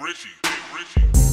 Richie, Big Richie.